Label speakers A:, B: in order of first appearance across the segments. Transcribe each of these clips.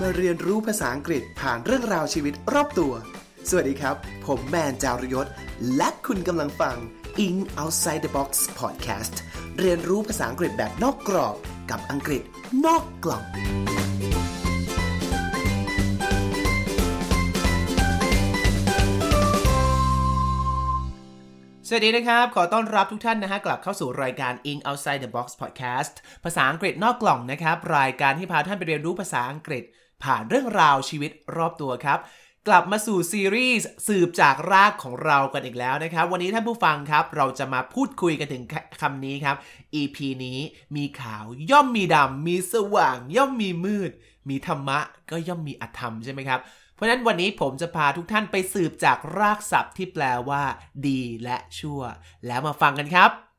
A: มาเรียนรู้ภาษาอังกฤษผ่านเรื่องราวชีวิตรอบตัว สวัสดีครับ ผมแมนจารยศ และคุณกำลังฟัง In Outside the Box Podcast เรียนรู้ภาษาอังกฤษแบบนอกกรอบกับอังกฤษนอกกล่อง
B: สวัสดีนะครับ ขอต้อนรับทุกท่านนะฮะกลับเข้าสู่รายการ In Outside the Box Podcast ภาษาอังกฤษนอกกล่องนะครับ รายการที่พาท่านไปเรียนรู้ภาษาอังกฤษ ผ่านเรื่องราวชีวิตรอบตัวครับ กลับมาสู่ซีรีส์สืบจากรากของเรากันอีกแล้วนะครับ วันนี้ท่านผู้ฟังครับ เราจะมาพูดคุยกันถึงคำนี้ครับ EP นี้มีขาวย่อมมีดำมีสว่าง ย่อมมีมืด มีธรรมะ ก็ย่อมมีอธรรมใช่ไหมครับเพราะฉะนั้นวันนี้ผมจะพาทุกท่านไปสืบจากรากศัพท์ที่แปลว่า ดีและชั่ว แล้วมาฟังกันครับ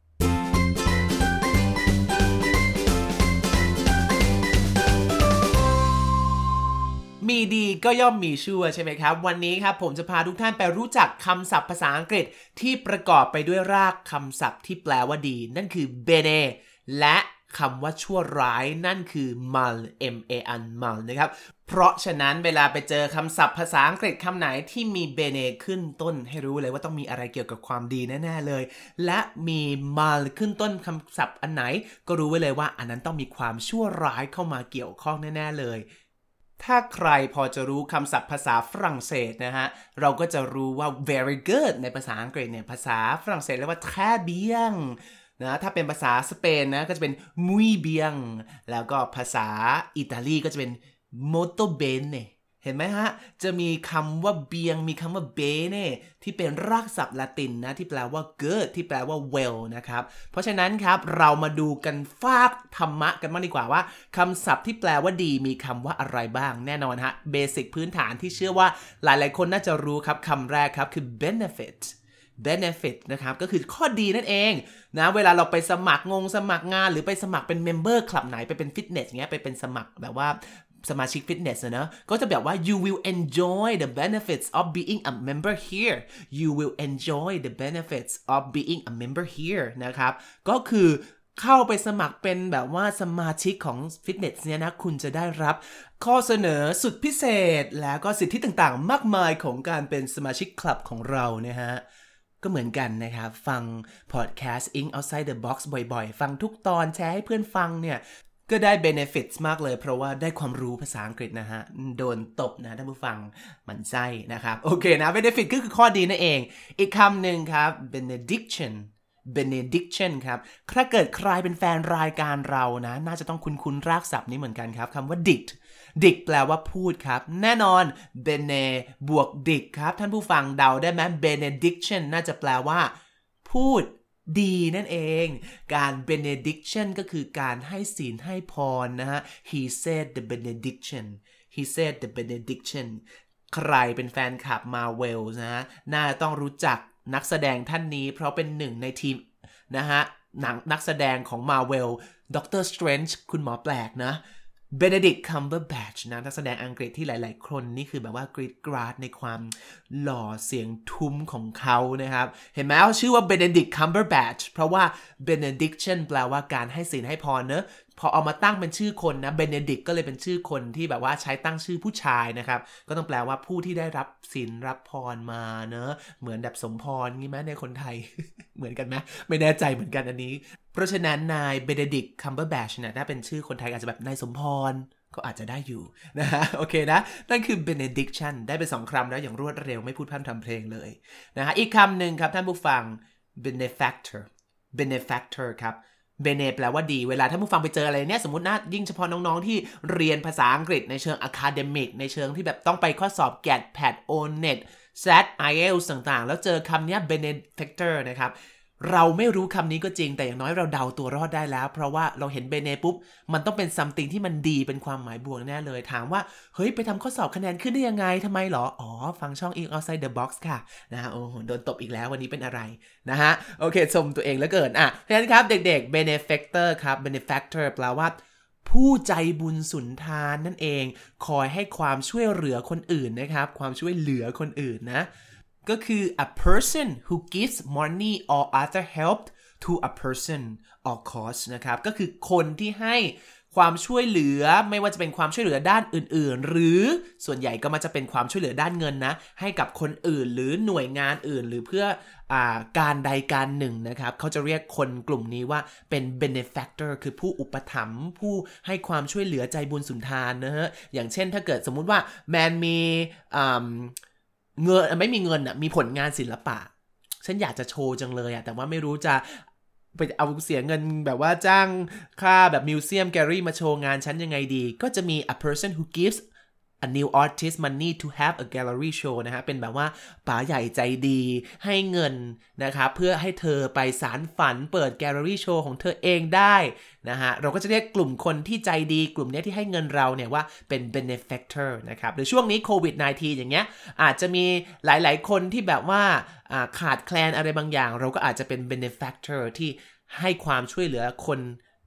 B: มีดีก็ย่อมมีชั่วใช่ไหมครับ วันนี้ครับผมจะพาทุกท่านไปรู้จักคำศัพท์ภาษาอังกฤษที่ประกอบไปด้วยรากคำศัพท์ที่แปลว่าดี นั่นคือ bene และคำว่าชั่วร้ายนั่นคือ mal m a n mal นะครับ เพราะฉะนั้นเวลาไปเจอคำศัพท์ภาษาอังกฤษคำไหนที่มี bene ขึ้นต้น ให้รู้เลยว่าต้องมีอะไรเกี่ยวกับความดีแน่ๆเลย และมี mal ขึ้นต้นคำศัพท์อันไหน ก็รู้ไว้เลยว่าอันนั้นต้องมีความชั่วร้ายเข้ามาเกี่ยวข้องแน่ๆเลย ถ้าใครพอจะรู้คำศัพท์ภาษาฝรั่งเศสนะฮะ เราก็จะรู้ว่า very good ในภาษาอังกฤษเนี่ย ภาษาฝรั่งเศสเรียกว่า très bien นะถ้าเป็นภาษาสเปนนะก็จะเป็น muy bien แล้วก็ภาษาอิตาลีก็จะเป็น molto bene เห็นไหมฮะ จะมีคำว่าเบียง มีคำว่า bene ที่เป็นรากศัพท์ละตินนะ ที่แปลว่า good ที่แปลว่า well นะครับ เพราะฉะนั้นครับ เรามาดูกันฟากธรรมะกันมากดีกว่าว่าคำศัพท์ที่แปลว่าดีมีคำว่าอะไรบ้าง แน่นอนฮะ basic พื้นฐานที่เชื่อว่าหลายๆ คนน่าจะรู้ครับคำแรกครับคือ benefit benefit นะครับ ก็คือข้อดีนั่นเองนะเวลาเราไปสมัครงงสมัครงาน หรือไปสมัครเป็น member คลับไหนไปเป็นฟิตเนสเงี้ยไปเป็นสมัครแบบว่า สมาชิกฟิตเนสนะก็จะแบบว่า you will enjoy the benefits of being a member here you will enjoy the benefits of being a member here นะครับ ก็คือเข้าไปสมัครเป็นแบบว่าสมาชิกของฟิตเนสเนี่ยนะคุณจะได้รับข้อเสนอสุดพิเศษแล้วก็สิทธิต่างๆ มากมายของการเป็นสมาชิกคลับของเรานะฮะก็เหมือนกันนะครับ ฟังพอดแคสต์ Ink Outside the Box บ่อยๆ ฟังทุกตอนแชร์ให้เพื่อนฟังเนี่ย ก็ได้ benefits มากเลย เพราะว่าได้ความรู้ภาษาอังกฤษนะฮะ โดนตบนะท่านผู้ฟังมันไส้นะครับ โอเคนะ benefit ก็คือข้อดีนั่นเอง อีกคำหนึ่งครับ benediction benediction ครับ ถ้าเกิดใครเป็นแฟนรายการเรานะ น่าจะต้องคุ้นๆรากศัพท์นี้เหมือนกันครับคำว่า dict dict แปลว่าพูดครับ แน่นอน bene บวก dict ครับ ท่านผู้ฟังเดาได้ไหม benediction น่าจะแปลว่า พูด ดีนั่นเอง การ benediction ก็คือการให้ศีลให้พรนะฮะ he said the benediction he said the benediction ใครเป็นแฟนคลับมาเวลนะฮะ น่าต้องรู้จักนักแสดงท่านนี้ เพราะเป็นหนึ่งในทีมนะฮะ หนังนักแสดงของ Marvel Doctor Strange คุณหมอแปลกนะ Benedict Cumberbatch นะนักแสดงอังกฤษที่หลาย ๆ คนนี่คือแบบว่ากรีดกราดในความหล่อเสียงทุ้มของเขานะครับ เห็นไหมเขาชื่อว่า Benedict Cumberbatch เพราะว่า benediction แปลว่าการให้ศีลให้พรเนอะพอเอามาตั้งเป็นชื่อคนนะ Benedict ก็เลยเป็นชื่อคนที่แบบว่าใช้ตั้งชื่อผู้ชายนะครับ ก็ต้องแปลว่าผู้ที่ได้รับศีลรับพรมาเนอะเหมือนแบบสมพรงี้ไหมในคนไทย เหมือนกันไหมไม่แน่ใจเหมือนกันอันนี้ เพราะฉะนั้นนาย Benedict Cumberbatch เนี่ยถ้าเป็นชื่อคนไทยอาจจะแบบนายสมพรก็อาจจะได้อยู่นะฮะโอเคนะ นั่นคือ benediction ได้ไปสองคำแล้วอย่างรวดเร็วไม่พูดพร่ำทำเพลงเลยนะฮะอีกคำหนึ่งครับท่านผู้ฟัง benefactor benefactor ครับ bene แปลว่าดี เวลาท่านผู้ฟังไปเจออะไรเนี่ย สมมตินะยิ่งเฉพาะน้องๆ ที่เรียนภาษาอังกฤษในเชิง academic ในเชิงที่แบบต้องไปข้อสอบ GAT PAT ONET SAT IELTS ต่างๆ แล้วเจอคำนี้ benefactor นะครับ เราไม่รู้คำนี้ก็จริง แต่อย่างน้อยเราเดาตัวรอดได้แล้ว เพราะว่าเราเห็นเบเนปุ๊บ มันต้องเป็น something ที่มันดีเป็นความหมายบวกแน่เลย ถามว่า เฮ้ย ไปทำข้อสอบคะแนนขึ้นได้ยังไงทำไมหรอ อ๋อ ฟังช่อง In Outside the Box ค่ะ นะฮะโอ้โห โดนตบอีกแล้ววันนี้เป็นอะไร นะฮะ โอเค ชมตัวเองแล้วเกิน อะเพราะฉะนั้นครับเด็กๆ benefactor ครับ benefactor แปลว่าผู้ใจบุญสุนทานนั่นเอง คอยให้ความช่วยเหลือคนอื่นนะครับ ความช่วยเหลือคนอื่นนะ ก็คือ a person who gives money or other help to a person or cause นะครับ ก็คือคนที่ให้ความช่วยเหลือไม่ว่าจะเป็นความช่วยเหลือด้านอื่น ๆ หรือส่วนใหญ่ก็มาจะเป็นความช่วยเหลือด้านเงินนะ ให้กับคนอื่นหรือหน่วยงานอื่น หรือเพื่ออการใดการหนึ่งนะครับ เขาจะเรียกคนกลุ่มนี้ว่าเป็น benefactor คือผู้อุปถัมภ์ผู้ให้ความช่วยเหลือใจบุญสุนทานนะฮะอย่างเช่นถ้าเกิดสมมุติว่าแมนมี เงินไม่มีเงินอะมีผลงานศิลปะ ฉันอยากจะโชว์จังเลยอะแต่ว่าไม่รู้จะไปเอาเสียเงินแบบว่าจ้างค่าแบบ museum gallery มาโชว์งานฉันยังไงดี ก็จะมี a person who gives a new artist money to have a gallery show นะฮะ เป็นแบบว่าป๋าใหญ่ใจดีให้เงินนะครับเพื่อให้เธอไปสานฝันเปิดแกลเลอรี่โชว์ของเธอเองได้นะฮะ เราก็จะเรียกกลุ่มคนที่ใจดีกลุ่มนี้ที่ให้เงินเราเนี่ยว่าเป็น benefactor นะครับหรือช่วงนี้โควิด -19 อย่างเงี้ย อาจจะมีหลาย ๆ คนที่แบบว่าขาดแคลนอะไรบางอย่าง เราก็อาจจะเป็น benefactor ที่ให้ความช่วยเหลือคน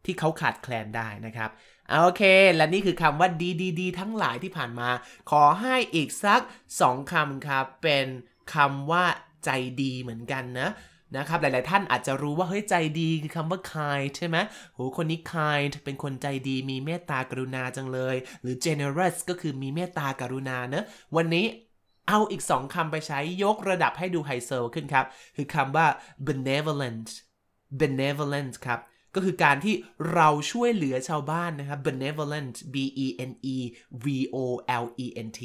B: ที่เขาขาดแคลนได้นะครับ โอเค และนี่คือคำว่าดีดีดีทั้งหลายที่ผ่านมา ขอให้อีกสักสองคำครับ เป็นคำว่าใจดีเหมือนกันนะนะครับหลาย ๆ ท่านอาจจะรู้ว่าเฮ้ยใจดีคือคำว่า kind ใช่ไหมโหคนนี้ kind เป็นคนใจดีมีเมตตากรุณาจังเลย หรือ generous ก็คือมีเมตตากรุณาเนะวันนี้เอาอีกสองคำไปใช้ยกระดับให้ดูไฮโซขึ้นครับ คือคำว่า benevolent benevolent ครับ ก็คือการที่เราช่วยเหลือชาวบ้านนะครับ benevolent b e n e v o l e n t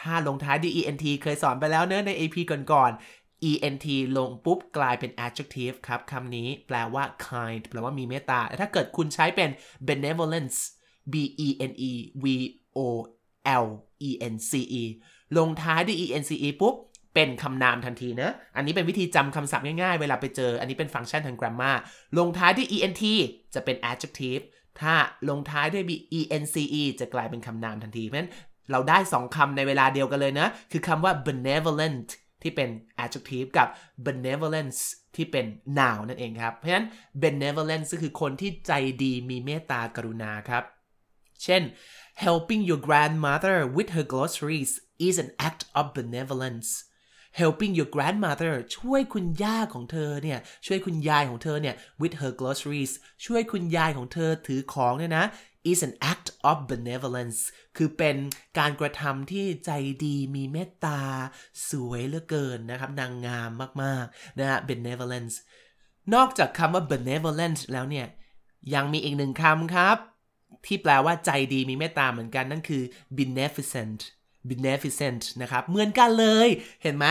B: ถ้าลงท้ายด้วย e n t เคยสอนไปแล้วเนอะใน AP ก่อนๆ ent ลงปุ๊บกลายเป็น adjective ครับคำนี้แปลว่า kind แปลว่ามีเมตตาถ้าเกิดคุณใช้เป็น benevolence b e n e v o l e n c e ลงท้ายด้วย e n c e ปุ๊บ เป็นคำนามทันทีนะ อันนี้เป็นวิธีจำคำศัพท์ง่ายๆ เวลาไปเจอ อันนี้เป็นฟังก์ชันทาง grammar ลงท้ายด้วย ent จะเป็น adjective ถ้าลงท้ายด้วย ence จะกลายเป็นคำนามทันที เพราะฉะนั้นเราได้ 2คำในเวลาเดียวกันเลยนะ คือคำว่า benevolent ที่เป็น adjective กับ benevolence ที่เป็น noun นั่นเองครับ เพราะฉะนั้น benevolence ก็คือคนที่ใจดีมีเมตตากรุณาครับ เช่น helping your grandmother with her groceries is an act of benevolence helping your grandmother ช่วยคุณย่าของเธอเนี่ย ช่วยคุณยายของเธอเนี่ย with her groceries ช่วยคุณยายของเธอถือของเนี่ยนะ is an act of benevolence คือเป็นการกระทำที่ใจดีมีเมตตา สวยเหลือเกินนะครับ นางงามมากๆนะฮะ benevolence นอกจากคำว่า benevolent แล้วเนี่ย ยังมีอีกหนึ่งคำครับ ที่แปลว่าใจดีมีเมตตาเหมือนกันนั่นคือ beneficent beneficent นะครับ เหมือนกันเลย เห็นไหม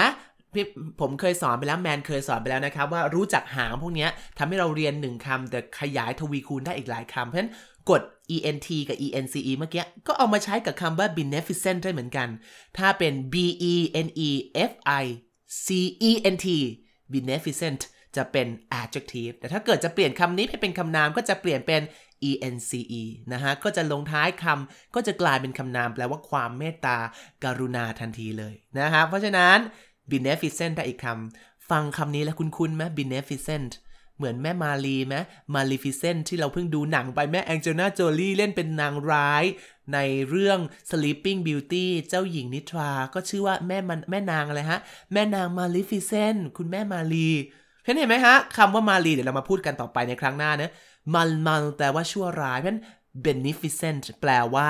B: ผมเคยสอนไปแล้วแมนเคยสอนไปแล้วนะครับ ว่ารู้จักหางพวกนี้ทำให้เราเรียนหนึ่งคำแต่ขยายทวีคูณได้อีกหลายคำเพราะฉะนั้นกด ent กับ ence เมื่อกี้ ก็เอามาใช้กับคำว่า beneficent ได้เหมือนกัน ถ้าเป็น b e n e f i c e n t beneficent จะเป็น adjective แต่ถ้าเกิดจะเปลี่ยนคำนี้ให้เป็นคำนามก็จะเปลี่ยนเป็น ence นะฮะ ก็จะลงท้ายคำก็จะกลายเป็นคำนามแปลว่าความเมตตาการุณาทันทีเลยนะครับ เพราะฉะนั้น beneficent ได้อีกคำ ฟังคำนี้แล้วคุณคุณไหม beneficent เหมือนแม่มารีไหม maleficent ที่เราเพิ่งดูหนังไปแม่แองเจลิน่าโจลี่เล่นเป็นนางร้าย ในเรื่อง sleeping beauty เจ้าหญิงนิทรา ก็ชื่อว่าแม่มันแม่นางอะไรฮะ แม่นาง maleficent คุณแม่มารี เพนเห็นไหมฮะคำว่ามารีเดี๋ยวเรามาพูดกันต่อไปในครั้งหน้านะมันมันแปลว่าชั่วร้ายเพราะฉะนั้น beneficent แปลว่า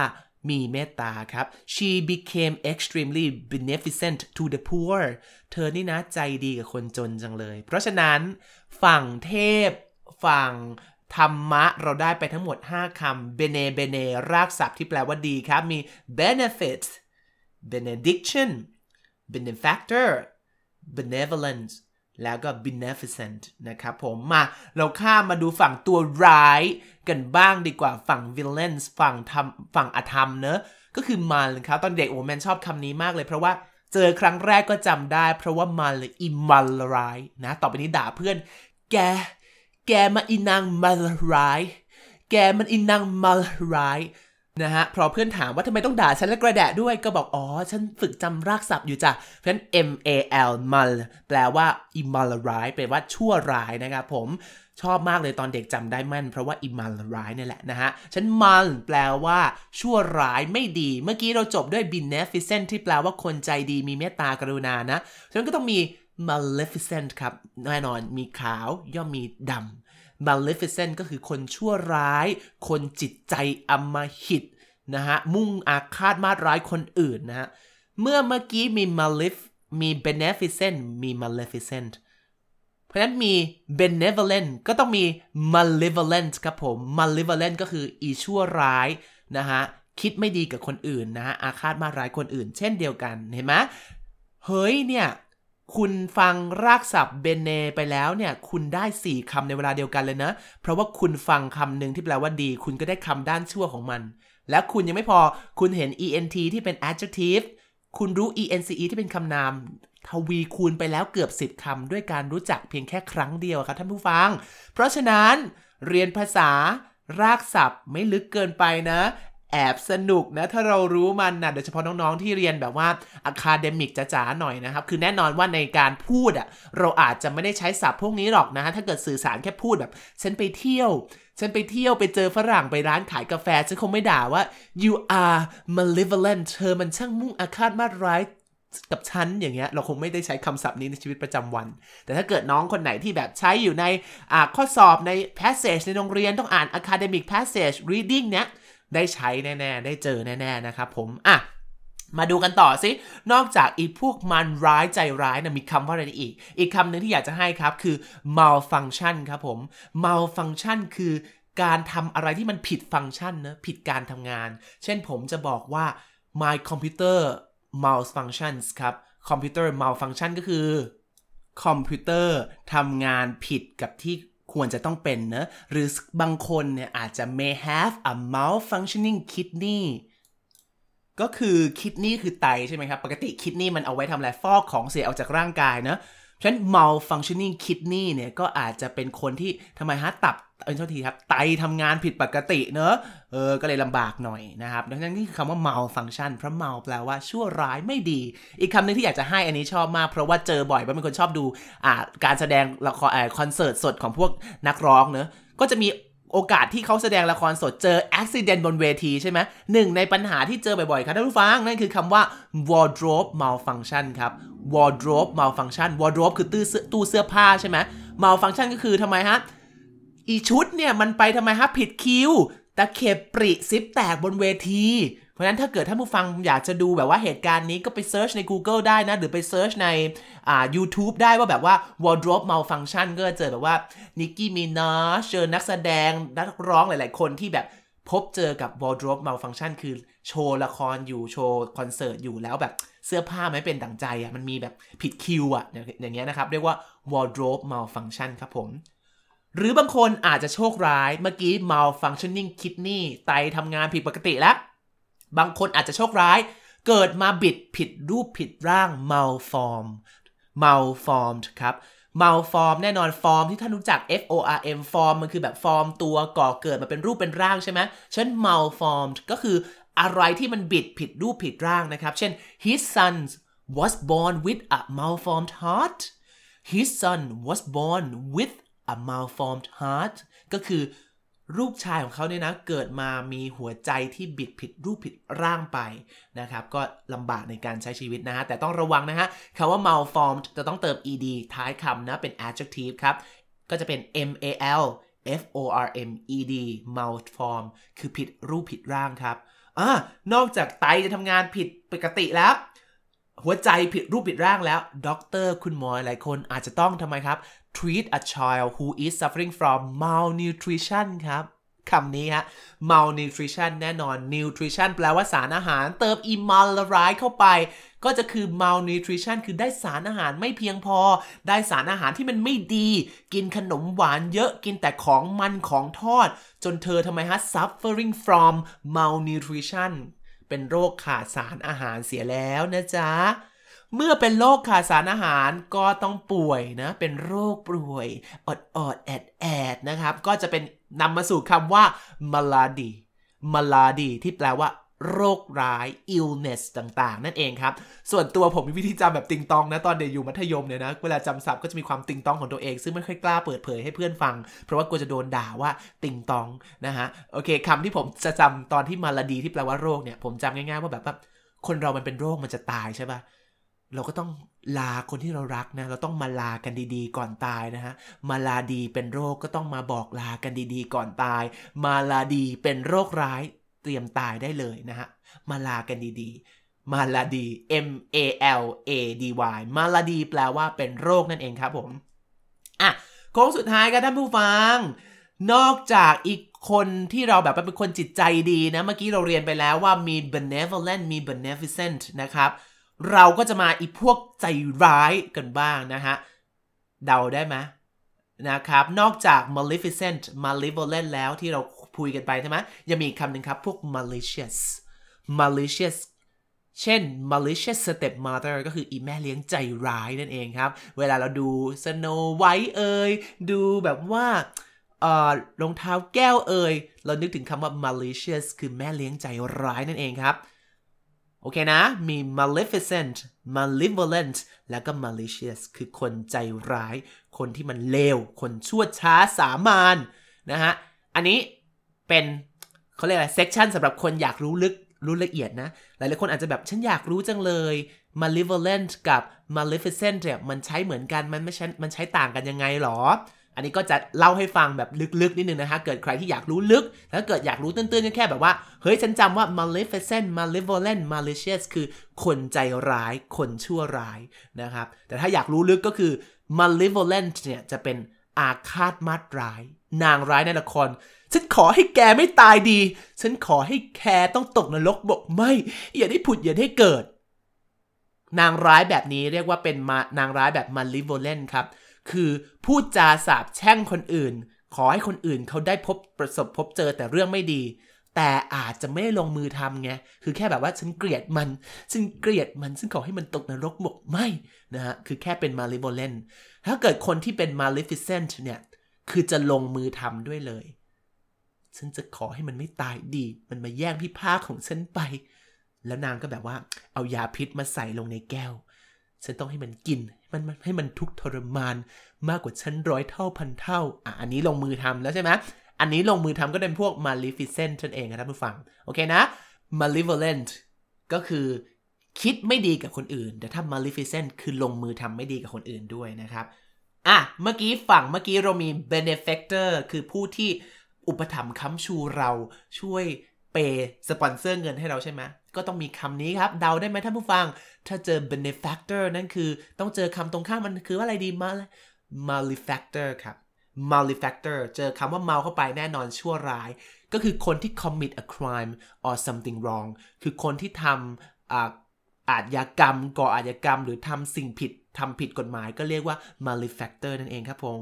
B: มีเมตตาครับ she became extremely beneficent to the poor เธอนี่นะใจดีกับคนจนจังเลย เพราะฉะนั้นฝั่งเทพ ฝั่งธรรมะ เราได้ไปทั้งหมด 5คำ bene bene รากศัพท์ที่แปลว่าดีครับ มี benefit benediction benefactor benevolence แล้วก็ beneficent นะครับผมมาเราข้ามมาดูฝั่งตัวร้ายกันบ้างดีกว่าฝั่ง villains ฝั่งทำฝั่งอธรรมเนอะก็คือมันครับตอนเด็กโอ้แมนชอบคำนี้มากเลยเพราะว่าเจอครั้งแรกก็จำได้ เพราะว่ามันเลยอิมัลร้ายนะต่อไปนี้ด่าเพื่อน แก แกมาอินางมัลร้าย แกมันอินางมัลร้าย นะฮะพอเพื่อนถามว่าทำไมต้องด่าฉันและกระแดะด้วยก็บอก อ๋อ ฉันฝึกจำรากศัพท์อยู่จ้ะ เพราะฉะนั้น M A L mal แปลว่า immal ร้ายแปลว่าชั่วร้ายนะครับผมชอบมากเลยตอนเด็กจำได้แม่น เพราะว่า immal ร้ายนี่แหละนะฮะ ฉัน mal แปลว่า ชั่วร้ายไม่ดี เมื่อกี้เราจบด้วย beneficent ที่แปลว่าคนใจดีมีเมตตากรุณานะฉะนั้นก็ต้องมี maleficent ครับแน่นอนมีขาวย่อมมีดำ maleficent ก็คือคนชั่วร้าย คนจิตใจอำมหิตนะฮะ มุ่งอาฆาตมาร้ายคนอื่นนะฮะ เมื่อเมื่อกี้มี malef มี beneficent มี maleficent เพราะฉะนั้นมี benevolent ก็ต้องมี malevolent ครับผม malevolent ก็คืออีชั่วร้ายนะฮะ คิดไม่ดีกับคนอื่นนะฮะ อาฆาตมาร้ายคนอื่น เช่นเดียวกัน เห็นไหมเฮ้ยเนี่ย คุณฟังรากศัพท์เบเนไปแล้วเนี่ย คุณได้ 4คำในเวลาเดียวกันเลยนะ เพราะว่าคุณฟังคำหนึ่งที่แปลว่าดี คุณก็ได้คำด้านชั่วของมัน และคุณยังไม่พอคุณเห็น ent ที่เป็น adjective คุณรู้ ence ที่เป็นคำนาม ทวีคูณไปแล้วเกือบ 10คำด้วยการรู้จักเพียงแค่ครั้งเดียวครับท่านผู้ฟัง เพราะฉะนั้น เรียนภาษารากศัพท์ไม่ลึกเกินไปนะ แอบสนุกนะ ถ้าเรารู้มันนะโดยเฉพาะน้องๆที่เรียนแบบว่า academic จ๋าๆหน่อยนะครับ คือแน่นอนว่าในการพูดอะเราอาจจะไม่ได้ใช้ศัพท์พวกนี้หรอกนะฮะถ้าเกิดสื่อสารแค่พูดแบบ ฉันไปเที่ยว ฉันไปเที่ยวไปเจอฝรั่งไปร้านขายกาแฟ ฉันคงไม่ด่าว่า you are malevolent เธอมันช่างมุ่งอาฆาตมาร้ายกับฉันอย่างเงี้ยเราคงไม่ได้ใช้คำศัพท์นี้ในชีวิตประจำวัน แต่ถ้าเกิดน้องคนไหนที่แบบใช้อยู่ในข้อสอบใน passage ในโรงเรียนต้องอ่าน academic passage reading เนี้ย ได้ใช้แน่ๆ ได้เจอแน่ๆนะครับผมอะมาดูกันต่อสินอกจากอีพวกมันร้ายใจร้ายนะมีคำว่าอะไรอีก อีกคำหนึ่งที่อยากจะให้ครับคือ malfunction ครับผม malfunction คือการทำอะไรที่มันผิดฟังก์ชันนะผิดการทำงาน เช่นผมจะบอกว่า my computer malfunctions ครับ computer malfunction ก็คือ คอมพิวเตอร์ทำงานผิดกับที่ ควรจะต้องเป็นนะ หรือบางคนเนี่ยอาจจะ may have a malfunctioning kidney ก็คือคิดนี่คือไตใช่ไหมครับ ปกติคิดนี่มันเอาไว้ทำอะไรฟอกของเสียออกจากร่างกายเนะฉะนั้น malfunctioning kidney เนี่ยก็อาจจะเป็นคนที่ทำไมฮะตับ เออโทษทีครับ ไตทำงานผิดปกติเนอะเออ ก็เลยลำบากหน่อยนะครับ ดังนั้นนี่คือคำว่า malfunction เพราะ mal แปลว่าชั่วร้ายไม่ดี อีกคำหนึ่งที่อยากจะให้อันนี้ชอบมาก เพราะว่าเจอบ่อยว่าเป็นคนชอบดูอ่าการแสดงละครคอนเสิร์ตสดของพวกนักร้องเนอะก็จะมีโอกาสที่เขาแสดงละครสดเจออุบิเหตุบนเวทีใช่ไหมหนึ่งในปัญหาที่เจอบ่อยๆครับท่านผู้ฟัง นั่นคือคำว่า wardrobe malfunction ครับ wardrobe malfunction wardrobe คือตู้เสื้อตู้เสื้อผ้าใช่ไหม malfunction ก็คือทำไมฮะ อีชุดเนี่ยมันไปทำไมฮะผิดคิวตะเข็บปริซิปแตกบนเวที เพราะฉะนั้นถ้าเกิดท่านผู้ฟังอยากจะดูแบบว่าเหตุการณ์นี้ก็ไป search ใน Google ได้นะ หรือไป search ในอ่า YouTube ได้ว่าแบบว่า wardrobe malfunction ก็จะเจอแบบว่า Nicki Minaj เจอนักแสดงนักร้องหลาย ๆ คนที่แบบพบเจอกับ wardrobe malfunction คือโชว์ละครอยู่โชว์คอนเสิร์ตอยู่แล้วแบบเสื้อผ้าไม่เป็นดั่งใจอะมันมีแบบผิดคิวอะอย่างเงี้ยนะครับ เรียกว่า wardrobe malfunction ครับผม หรือบางคนอาจจะโชคร้ายเมื่อกี้ malfunctioning kidney ไตทำงานผิดปกติแล้ว บางคนอาจจะโชคร้าย เกิดมาบิดผิดรูปผิดร่าง malform malformed ครับ malform แน่นอนฟอร์มที่ท่านรู้จัก F O R M form มันคือแบบฟอร์มตัวก่อเกิดมาเป็นรูปเป็นร่างใช่ไหมฉะนั้น malformed ก็คืออะไรที่มันบิดผิดรูปผิดร่างนะครับ เช่น his son was born with a malformed heart his son was born with a malformed heart ก็คือลูกชายของเขาเนี่ยนะเกิดมามีหัวใจที่บิดผิดรูปผิดร่างไปนะครับ ก็ลำบากในการใช้ชีวิตนะฮะ แต่ต้องระวังนะฮะคำว่า malformed จะต้องเติม ed ท้ายคำนะ เป็น adjective ครับ ก็จะเป็น m a l f o r m e d malform คือผิดรูปผิดร่างครับอ่านอกจากไตจะทำงานผิดปกติแล้ว หัวใจผิดรูปผิดร่างแล้วด็อกเตอร์คุณหมอหลายคนอาจจะต้องทำไมครับ treat a child who is suffering from malnutrition ครับคำนี้ฮะ malnutrition แน่นอน nutrition แปลว่าสารอาหาร เติม e mal ละร้ายเข้าไป ก็จะคือ malnutrition คือได้สารอาหารไม่เพียงพอ ได้สารอาหารที่มันไม่ดี กินขนมหวานเยอะกินแต่ของมันของทอด จนเธอทำไมฮะ suffering from malnutrition เป็นโรคขาดสารอาหารเสียแล้วนะจ๊ะ เมื่อเป็นโรคขาดสารอาหารก็ต้องป่วยนะ เป็นโรคป่วยอดอดแอดแอดนะครับ ก็จะเป็นนำมาสู่คำว่า malady malady ที่แปลว่าโรคร้าย illness ต่างๆ นั่นเองครับ ส่วนตัวผมมีวิธีจำแบบติงตองนะ ตอนเด็กอยู่มัธยมเนี่ยนะ เวลาจำศัพท์ก็จะมีความติงตองของตัวเอง ซึ่งไม่ค่อยกล้าเปิดเผยให้เพื่อนฟัง เพราะว่ากลัวจะโดนด่าว่าติงตองนะฮะ โอเคคำที่ผมจะจำตอนที่มาลาดีที่แปลว่าโรคเนี่ย ผมจำง่ายๆว่าแบบว่าคนเรามันเป็นโรคมันจะตายใช่ปะ เราก็ต้องลาคนที่เรารักนะ เราต้องมาลากันดีๆ ก่อนตายนะฮะ มาลาดีเป็นโรคก็ต้องมาบอกลากันดีๆ ก่อนตาย มาลาดีเป็นโรคร้ายเตรียมตายได้เลยนะฮะ มาลากันดีๆ มาลาดี M A L A D Y มาลาดีแปลว่าเป็นโรคนั่นเองครับผม อะโค้งสุดท้ายครับท่านผู้ฟัง นอกจากอีกคนที่เราแบบเป็นคนจิตใจดีนะ เมื่อกี้เราเรียนไปแล้วว่ามี benevolent มี beneficent นะครับ เราก็จะมาอีพวกใจร้ายกันบ้างนะฮะ เดาได้ไหมนะครับ นอกจาก maleficent malevolent แล้วที่เราพูดกันไปใช่ไหมยังมีคำหนึ่งครับ พวก malicious malicious เช่น malicious stepmother ก็คืออีแม่เลี้ยงใจร้ายนั่นเองครับ เวลาเราดู Snow White เอ่ยดูแบบว่ารองเท้าแก้วเอ่ยเรานึกถึงคำว่า malicious คือแม่เลี้ยงใจร้ายนั่นเองครับ โอเคนะ มี maleficent malevolent แล้วก็ malicious คือคนใจร้าย คนที่มันเลว คนชั่วช้าสามานนะฮะ อันนี้เป็นเขาเรียกอะไร section สำหรับคนอยากรู้ลึก รู้ละเอียดนะ หลายๆคนอาจจะแบบ ฉันอยากรู้จังเลย malevolent กับ maleficent เนี่ย มันใช้เหมือนกัน มันไม่ใช่ มันใช้ต่างกันยังไงหรอ อันนี้ก็จะเล่าให้ฟังแบบลึกๆนิดนึงนะฮะเกิดใครที่อยากรู้ลึกแล้วเกิดอยากรู้ตื้นๆก็แค่แบบว่า เฮ้ยฉันจำว่า maleficent malevolent malicious คือคนใจร้าย คนชั่วร้ายนะครับ แต่ถ้าอยากรู้ลึกก็คือ malevolent เนี่ยจะเป็นอาฆาตมาดร้าย นางร้ายในละคร ฉันขอให้แกไม่ตายดี ฉันขอให้แกต้องตกนรกบอกไม่ อย่าได้ผุดอย่าได้เกิด นางร้ายแบบนี้เรียกว่าเป็นมานางร้ายแบบ malevolent ครับ คือพูดจาสาบแช่งคนอื่น ขอให้คนอื่นเขาได้พบประสบพบเจอแต่เรื่องไม่ดี แต่อาจจะไม่ลงมือทำไงคือแค่แบบว่าฉันเกลียดมันฉันเกลียดมันฉันขอให้มันตกนรกบอกไม่นะฮะคือแค่เป็น malevolent ถ้าเกิดคนที่เป็น maleficent เนี่ยคือจะลงมือทำด้วยเลย ฉันจะขอให้มันไม่ตายดี มันมาแย่งพี่ผ้าของฉันไป แล้วนางก็แบบว่าเอายาพิษมาใส่ลงในแก้ว ฉันต้องให้มันกิน มันให้มันทุกทรมานมากกว่าฉันร้อยเท่าพันเท่า อะ อันนี้ลงมือทำแล้วใช่ไหมอันนี้ลงมือทำก็เป็นพวก maleficent นั่นเองครับท่านผู้ฟัง โอเคนะ malevolent ก็คือคิดไม่ดีกับคนอื่น แต่ถ้า maleficent คือลงมือทำไม่ดีกับคนอื่นด้วยนะครับ อะ เมื่อกี้ฝั่งเมื่อกี้เรามี benefactor คือผู้ที่อุปถัมภ์ค้ำชูเราช่วย เปย์สปอนเซอร์เงินให้เราใช่ไหมก็ต้องมีคำนี้ครับ เดาได้ไหมท่านผู้ฟัง ถ้าเจอ benefactor นั่นคือต้องเจอคำตรงข้ามมันคือว่าอะไรดีมา malefactor ครับ malefactor เจอคำว่า mal เข้าไปแน่นอนชั่วร้าย ก็คือคนที่ commit a crime or something wrong คือคนที่ทำอาอาชญากรรมก่ออาชญากรรมหรือทำสิ่งผิดทำผิดกฎหมายก็เรียกว่า malefactor นั่นเองครับผม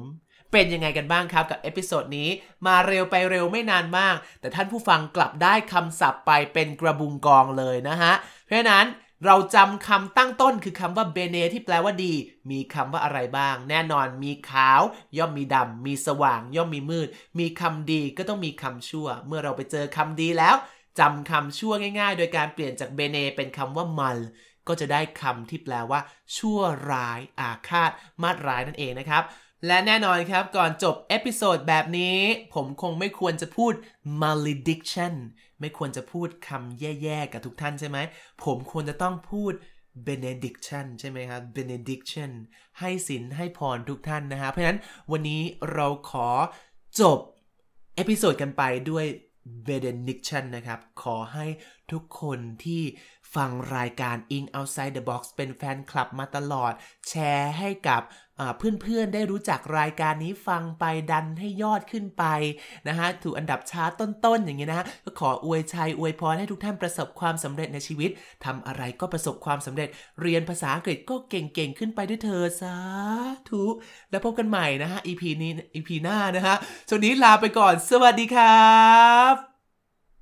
B: เป็นยังไงกันบ้างครับกับ episode นี้มาเร็วไปเร็วไม่นานมาก แต่ท่านผู้ฟังกลับได้คำศัพท์ไปเป็นกระบุงกองเลยนะฮะ เพราะฉะนั้นเราจำคำตั้งต้นคือคำว่า bene ที่แปลว่าดี มีคำว่าอะไรบ้าง แน่นอนมีขาว ย่อมมีดำ มีสว่าง ย่อมมีมืด มีคำดีก็ต้องมีคำชั่ว เมื่อเราไปเจอคำดีแล้วจำคำชั่วง่าย ๆ โดยการเปลี่ยนจาก bene เป็นคำว่า mal ก็จะได้คำที่แปลว่า ชั่วร้ายอาฆาต มาดร้ายนั่นเองนะครับ และแน่นอนครับก่อนจบ episode แบบนี้ ผมคงไม่ควรจะพูด malediction ไม่ควรจะพูดคำแย่ๆกับทุกท่านใช่ไหม ผมควรจะต้องพูด benediction ใช่ไหมครับ benediction ให้ศีลให้พรทุกท่านนะฮะเพราะฉะนั้นวันนี้เราขอจบ episode กันไปด้วย benediction นะครับ ขอให้ทุกคนที่ ฟังรายการ English Outside the Box เป็นแฟนคลับมาตลอด แชร์ให้กับเพื่อนๆ ได้รู้จักรายการนี้ฟังไปดันให้ยอดขึ้นไปนะฮะถูกอันดับชาร์ตต้นๆ อย่างเงี้นะฮะก็ขออวยชัยอวยพรให้ทุกท่านประสบความสำเร็จในชีวิตทำอะไรก็ประสบความสำเร็จ เรียนภาษาอังกฤษก็เก่งๆ ขึ้นไปด้วยเทอญ สาธุแล้วพบกันใหม่นะฮะ EP นี้ EP หน้านะฮะช่วงนี้ลาไปก่อน สวัสดีครับ